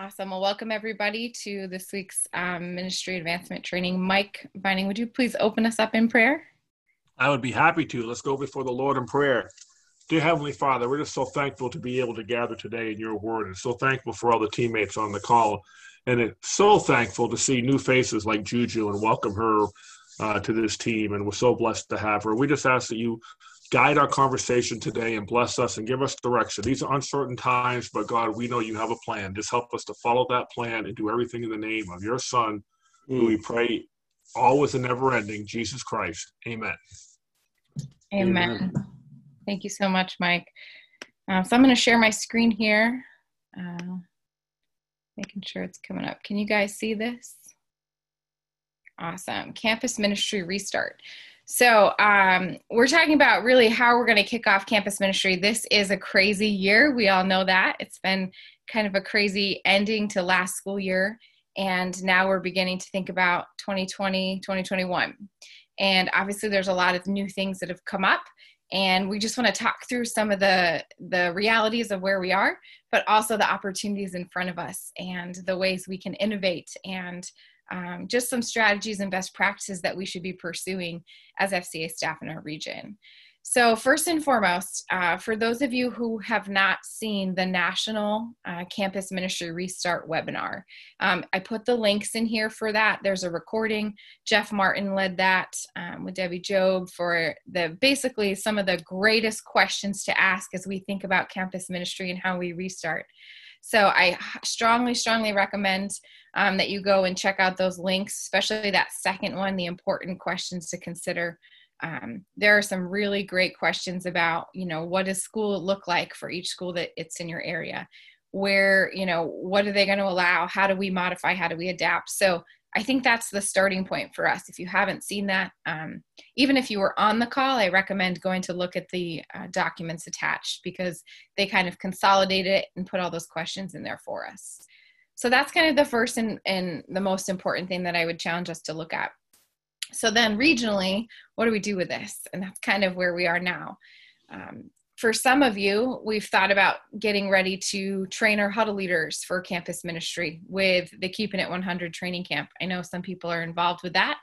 Awesome. Well, welcome everybody to this week's um, ministry advancement training. Mike Vining, would you please open us up in prayer? I would be happy to. Let's go before the Lord in prayer. Dear Heavenly Father, we're just so thankful to be able to gather today in your word and so thankful for all the teammates on the call. And so thankful to see new faces like Juju and welcome her uh, to this team. And we're so blessed to have her. We just ask that you guide our conversation today and bless us and give us direction. These are uncertain times, but God, we know you have a plan. Just help us to follow that plan and do everything in the name of your Son, mm. who we pray always and never ending, Jesus Christ. Amen. Amen. Amen. Thank you so much, Mike. Uh, so I'm going to share my screen here, uh, making sure it's coming up. Can you guys see this? Awesome. Campus Ministry Restart. So, um, we're talking about really how we're going to kick off campus ministry. This is a crazy year. We all know that. It's been kind of a crazy ending to last school year. And now we're beginning to think about 2020, 2021. And obviously, there's a lot of new things that have come up. And we just want to talk through some of the, the realities of where we are, but also the opportunities in front of us and the ways we can innovate and um, just some strategies and best practices that we should be pursuing as FCA staff in our region. So, first and foremost, uh, for those of you who have not seen the National uh, Campus Ministry Restart webinar, um, I put the links in here for that. There's a recording. Jeff Martin led that um, with Debbie Job for the basically some of the greatest questions to ask as we think about campus ministry and how we restart. So I strongly, strongly recommend um, that you go and check out those links, especially that second one, the important questions to consider. Um, there are some really great questions about, you know, what does school look like for each school that it's in your area? Where, you know, what are they going to allow? How do we modify? How do we adapt? So I think that's the starting point for us. If you haven't seen that, um, even if you were on the call, I recommend going to look at the uh, documents attached because they kind of consolidate it and put all those questions in there for us. So that's kind of the first and, and the most important thing that I would challenge us to look at. So then regionally, what do we do with this? And that's kind of where we are now. Um, for some of you, we've thought about getting ready to train our huddle leaders for campus ministry with the Keeping It 100 training camp. I know some people are involved with that,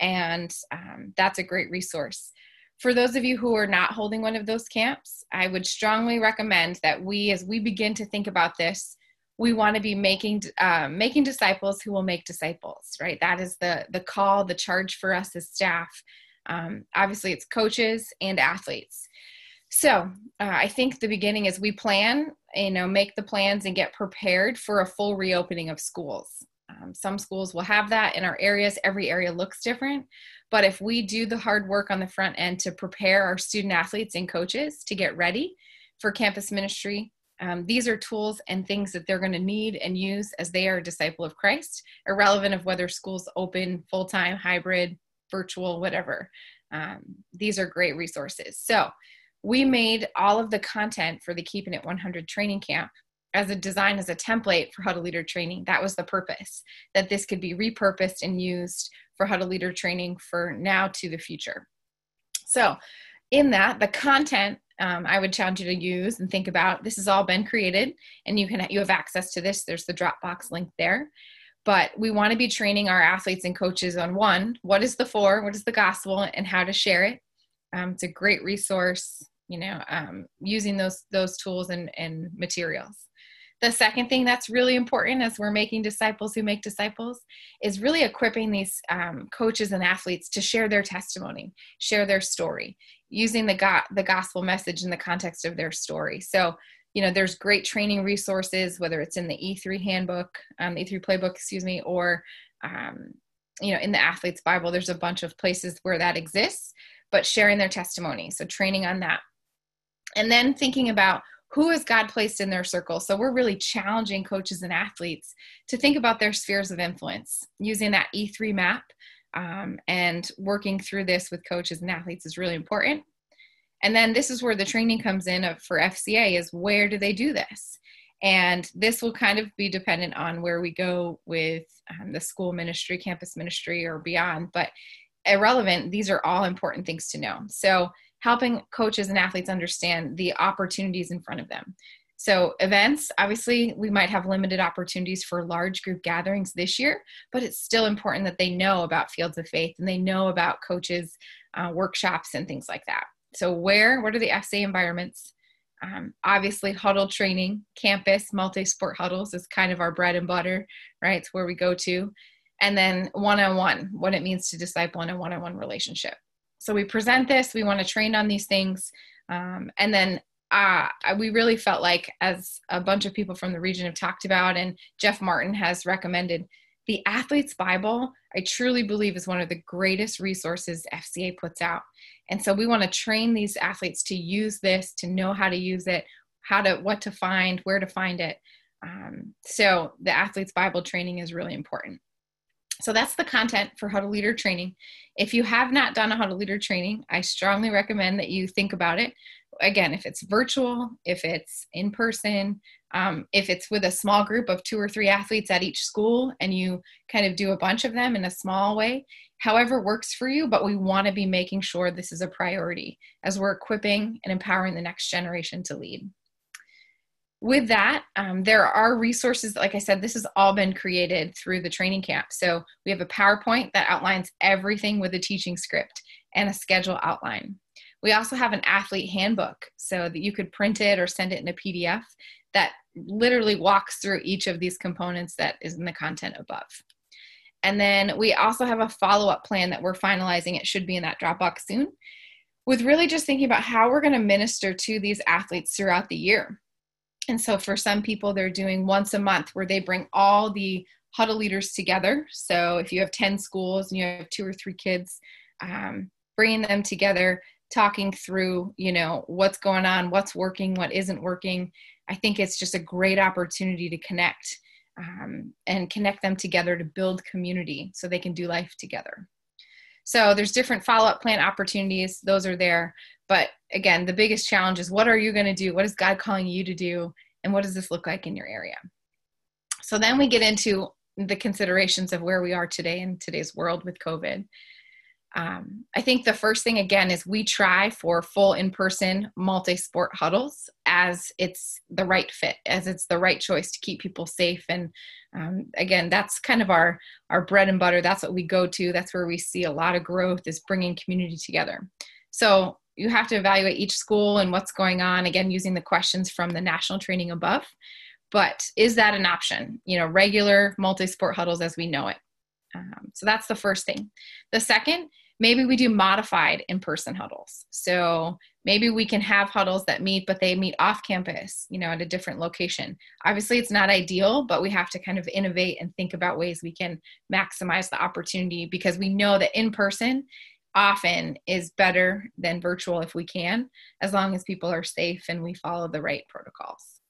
and um, that's a great resource. For those of you who are not holding one of those camps, I would strongly recommend that we, as we begin to think about this, we want to be making uh, making disciples who will make disciples. Right? That is the the call, the charge for us as staff. Um, obviously, it's coaches and athletes so uh, I think the beginning is we plan, you know, make the plans and get prepared for a full reopening of schools. Um, some schools will have that in our areas. Every area looks different. But if we do the hard work on the front end to prepare our student athletes and coaches to get ready for campus ministry, um, these are tools and things that they're going to need and use as they are a disciple of Christ, irrelevant of whether schools open full time, hybrid, virtual, whatever. Um, these are great resources. So we made all of the content for the Keeping It 100 training camp as a design as a template for huddle leader training. That was the purpose, that this could be repurposed and used for huddle leader training for now to the future. So, in that, the content um, I would challenge you to use and think about this has all been created, and you can you have access to this. There's the Dropbox link there. But we want to be training our athletes and coaches on one, what is the four what is the gospel, and how to share it. Um, it's a great resource you know um, using those those tools and, and materials. The second thing that's really important as we're making disciples who make disciples is really equipping these um, coaches and athletes to share their testimony share their story using the go- the gospel message in the context of their story. So you know there's great training resources whether it's in the e3 handbook um, the e3 playbook excuse me or um, you know in the athletes bible there's a bunch of places where that exists but sharing their testimony. So training on that and then thinking about who has God placed in their circle. So we're really challenging coaches and athletes to think about their spheres of influence using that E3 map. Um, and working through this with coaches and athletes is really important. And then this is where the training comes in for FCA is where do they do this? And this will kind of be dependent on where we go with um, the school ministry, campus ministry, or beyond. But irrelevant, these are all important things to know. So helping coaches and athletes understand the opportunities in front of them. So, events, obviously, we might have limited opportunities for large group gatherings this year, but it's still important that they know about Fields of Faith and they know about coaches' uh, workshops and things like that. So, where, what are the FCA environments? Um, obviously, huddle training, campus, multi sport huddles is kind of our bread and butter, right? It's where we go to. And then one on one, what it means to disciple in a one on one relationship. So, we present this, we want to train on these things. Um, and then uh, we really felt like, as a bunch of people from the region have talked about, and Jeff Martin has recommended, the Athlete's Bible, I truly believe, is one of the greatest resources FCA puts out. And so we want to train these athletes to use this, to know how to use it, how to, what to find, where to find it. Um, so the Athlete's Bible training is really important. So that's the content for huddle Leader training. If you have not done a huddle Leader training, I strongly recommend that you think about it. Again, if it's virtual, if it's in person, um, if it's with a small group of two or three athletes at each school and you kind of do a bunch of them in a small way, however works for you, but we want to be making sure this is a priority as we're equipping and empowering the next generation to lead. With that, um, there are resources. Like I said, this has all been created through the training camp. So we have a PowerPoint that outlines everything with a teaching script and a schedule outline. We also have an athlete handbook so that you could print it or send it in a PDF that literally walks through each of these components that is in the content above. And then we also have a follow up plan that we're finalizing. It should be in that Dropbox soon, with really just thinking about how we're going to minister to these athletes throughout the year. And so for some people, they're doing once a month where they bring all the huddle leaders together. So if you have 10 schools and you have two or three kids, um, bringing them together, talking through, you know, what's going on, what's working, what isn't working, I think it's just a great opportunity to connect um, and connect them together to build community so they can do life together. So there's different follow-up plan opportunities; those are there. But again, the biggest challenge is what are you going to do? What is God calling you to do? And what does this look like in your area? So then we get into the considerations of where we are today in today's world with COVID um, I think the first thing again is we try for full in-person multi-sport huddles as it's the right fit, as it's the right choice to keep people safe. And um, again, that's kind of our our bread and butter. That's what we go to. That's where we see a lot of growth is bringing community together. So you have to evaluate each school and what's going on. Again, using the questions from the national training above. But is that an option? You know, regular multi-sport huddles as we know it. Um, so that's the first thing. The second maybe we do modified in-person huddles so maybe we can have huddles that meet but they meet off campus you know at a different location obviously it's not ideal but we have to kind of innovate and think about ways we can maximize the opportunity because we know that in person often is better than virtual if we can as long as people are safe and we follow the right protocols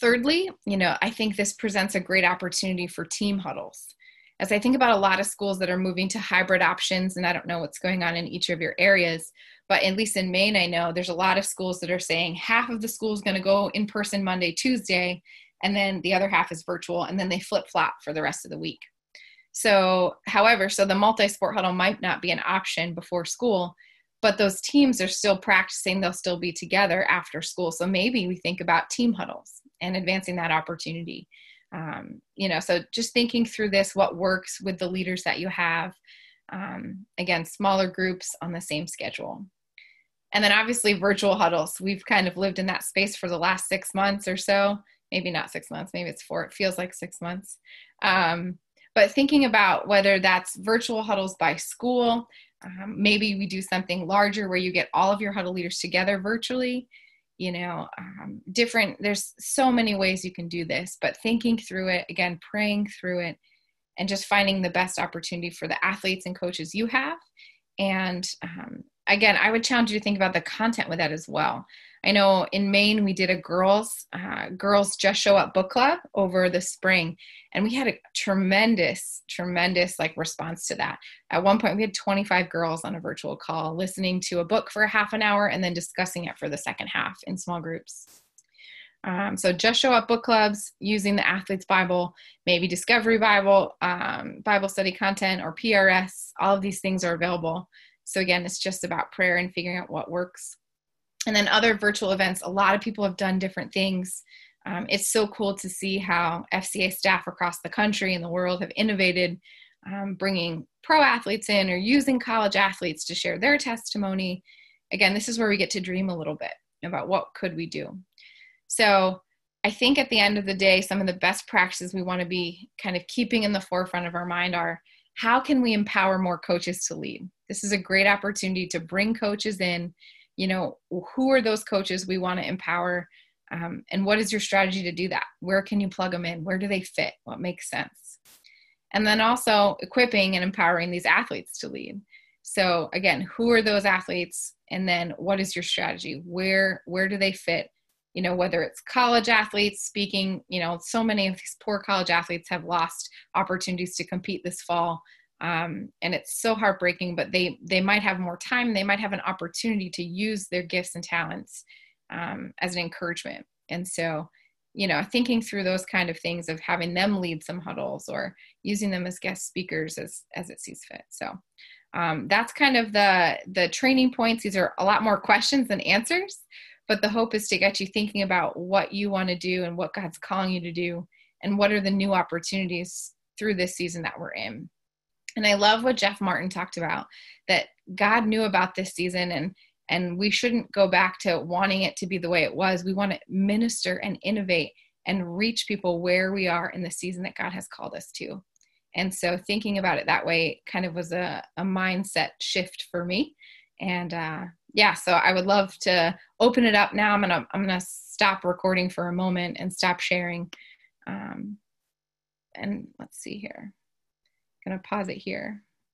thirdly you know i think this presents a great opportunity for team huddles as I think about a lot of schools that are moving to hybrid options, and I don't know what's going on in each of your areas, but at least in Maine, I know there's a lot of schools that are saying half of the school is going to go in person Monday, Tuesday, and then the other half is virtual, and then they flip flop for the rest of the week. So, however, so the multi sport huddle might not be an option before school, but those teams are still practicing, they'll still be together after school. So maybe we think about team huddles and advancing that opportunity. Um, you know so just thinking through this what works with the leaders that you have um, again smaller groups on the same schedule. And then obviously virtual huddles. We've kind of lived in that space for the last six months or so. Maybe not six months maybe it's four. It feels like six months. Um, but thinking about whether that's virtual huddles by school um, maybe we do something larger where you get all of your huddle leaders together virtually you know um, different there's so many ways you can do this but thinking through it again praying through it and just finding the best opportunity for the athletes and coaches you have. And um, again i would challenge you to think about the content with that as well I know in Maine we did a girls uh, girls just show up book club over the spring, and we had a tremendous tremendous like response to that. At one point we had 25 girls on a virtual call listening to a book for a half an hour and then discussing it for the second half in small groups. Um, so just show up book clubs using the athletes bible maybe discovery bible um, bible study content or prs all of these things are available so again it's just about prayer and figuring out what works and then other virtual events, a lot of people have done different things. Um, it's so cool to see how FCA staff across the country and the world have innovated, um, bringing pro athletes in or using college athletes to share their testimony. Again, this is where we get to dream a little bit about what could we do. So I think at the end of the day, some of the best practices we want to be kind of keeping in the forefront of our mind are how can we empower more coaches to lead? This is a great opportunity to bring coaches in. You know, who are those coaches we want to empower? Um, and what is your strategy to do that? Where can you plug them in? Where do they fit? What makes sense? And then also equipping and empowering these athletes to lead. So again, who are those athletes? And then what is your strategy? Where where do they fit? you know whether it's college athletes speaking you know so many of these poor college athletes have lost opportunities to compete this fall um, and it's so heartbreaking but they they might have more time. They might have an opportunity to use their gifts and talents um, as an encouragement. And so you know thinking through those kind of things of having them lead some huddles or using them as guest speakers as as it sees fit. So um, that's kind of the the training points. These are a lot more questions than answers but the hope is to get you thinking about what you want to do and what God's calling you to do and what are the new opportunities through this season that we're in. And I love what Jeff Martin talked about that God knew about this season and and we shouldn't go back to wanting it to be the way it was. We want to minister and innovate and reach people where we are in the season that God has called us to. And so thinking about it that way kind of was a, a mindset shift for me. And uh, yeah, so I would love to open it up now. I'm gonna I'm gonna stop recording for a moment and stop sharing. Um, and let's see here. I'm gonna pause it here.